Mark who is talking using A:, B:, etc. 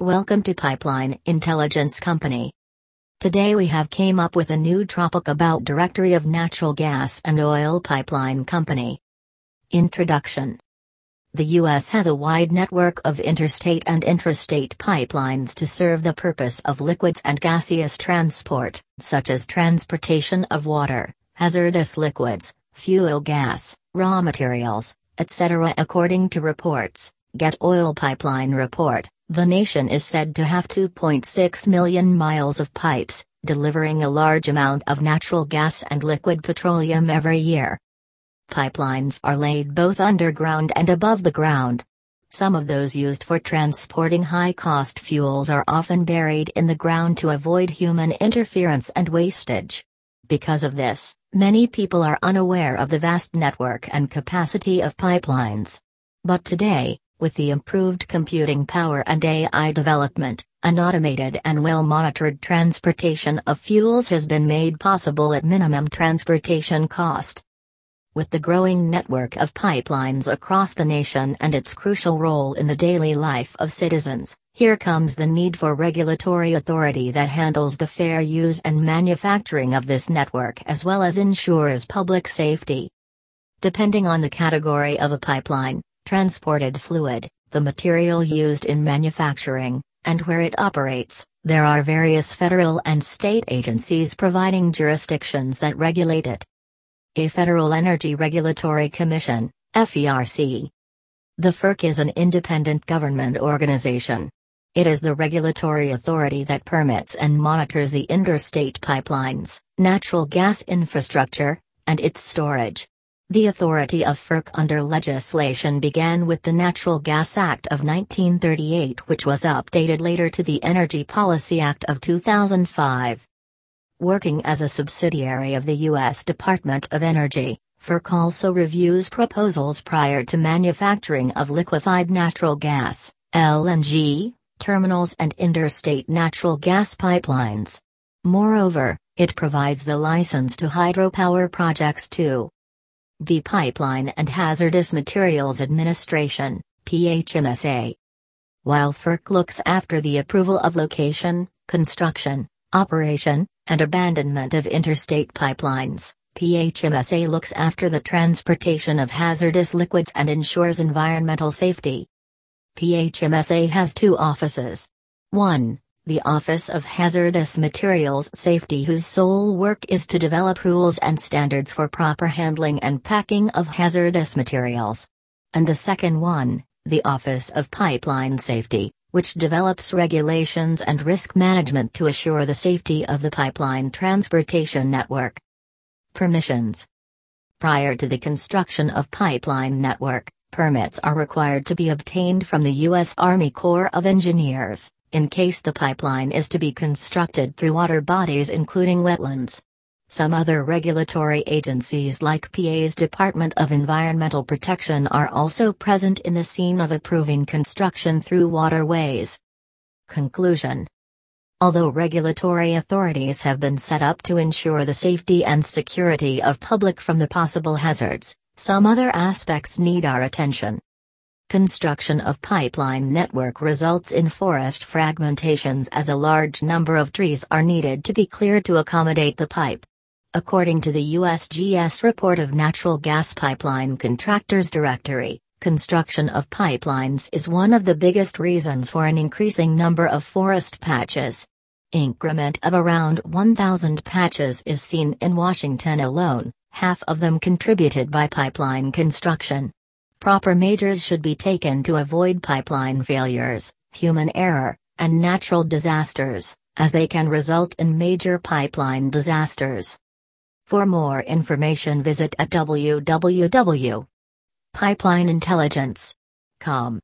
A: Welcome to Pipeline Intelligence Company. Today we have came up with a new topic about Directory of Natural Gas and Oil Pipeline Company. Introduction The U.S. has a wide network of interstate and intrastate pipelines to serve the purpose of liquids and gaseous transport, such as transportation of water, hazardous liquids, fuel gas, raw materials, etc. According to reports, Get Oil Pipeline Report, the nation is said to have 2.6 million miles of pipes, delivering a large amount of natural gas and liquid petroleum every year. Pipelines are laid both underground and above the ground. Some of those used for transporting high cost fuels are often buried in the ground to avoid human interference and wastage. Because of this, many people are unaware of the vast network and capacity of pipelines. But today, with the improved computing power and AI development, an automated and well monitored transportation of fuels has been made possible at minimum transportation cost. With the growing network of pipelines across the nation and its crucial role in the daily life of citizens, here comes the need for regulatory authority that handles the fair use and manufacturing of this network as well as ensures public safety. Depending on the category of a pipeline, transported fluid, the material used in manufacturing, and where it operates, there are various federal and state agencies providing jurisdictions that regulate it. A Federal Energy Regulatory Commission, FERC. The FERC is an independent government organization. It is the regulatory authority that permits and monitors the interstate pipelines, natural gas infrastructure, and its storage. The authority of FERC under legislation began with the Natural Gas Act of 1938 which was updated later to the Energy Policy Act of 2005. Working as a subsidiary of the U.S. Department of Energy, FERC also reviews proposals prior to manufacturing of liquefied natural gas, LNG, terminals and interstate natural gas pipelines. Moreover, it provides the license to hydropower projects too. The Pipeline and Hazardous Materials Administration, PHMSA. While FERC looks after the approval of location, construction, operation, and abandonment of interstate pipelines, PHMSA looks after the transportation of hazardous liquids and ensures environmental safety. PHMSA has two offices. 1 the Office of Hazardous Materials Safety whose sole work is to develop rules and standards for proper handling and packing of hazardous materials. And the second one, the Office of Pipeline Safety, which develops regulations and risk management to assure the safety of the pipeline transportation network. Permissions Prior to the construction of pipeline network, permits are required to be obtained from the U.S. Army Corps of Engineers in case the pipeline is to be constructed through water bodies including wetlands. Some other regulatory agencies like PA's Department of Environmental Protection are also present in the scene of approving construction through waterways. Conclusion Although regulatory authorities have been set up to ensure the safety and security of public from the possible hazards, some other aspects need our attention. Construction of pipeline network results in forest fragmentations as a large number of trees are needed to be cleared to accommodate the pipe. According to the USGS report of Natural Gas Pipeline Contractors Directory, construction of pipelines is one of the biggest reasons for an increasing number of forest patches. Increment of around 1,000 patches is seen in Washington alone, half of them contributed by pipeline construction. Proper measures should be taken to avoid pipeline failures, human error, and natural disasters, as they can result in major pipeline disasters. For more information visit at www.pipelineintelligence.com.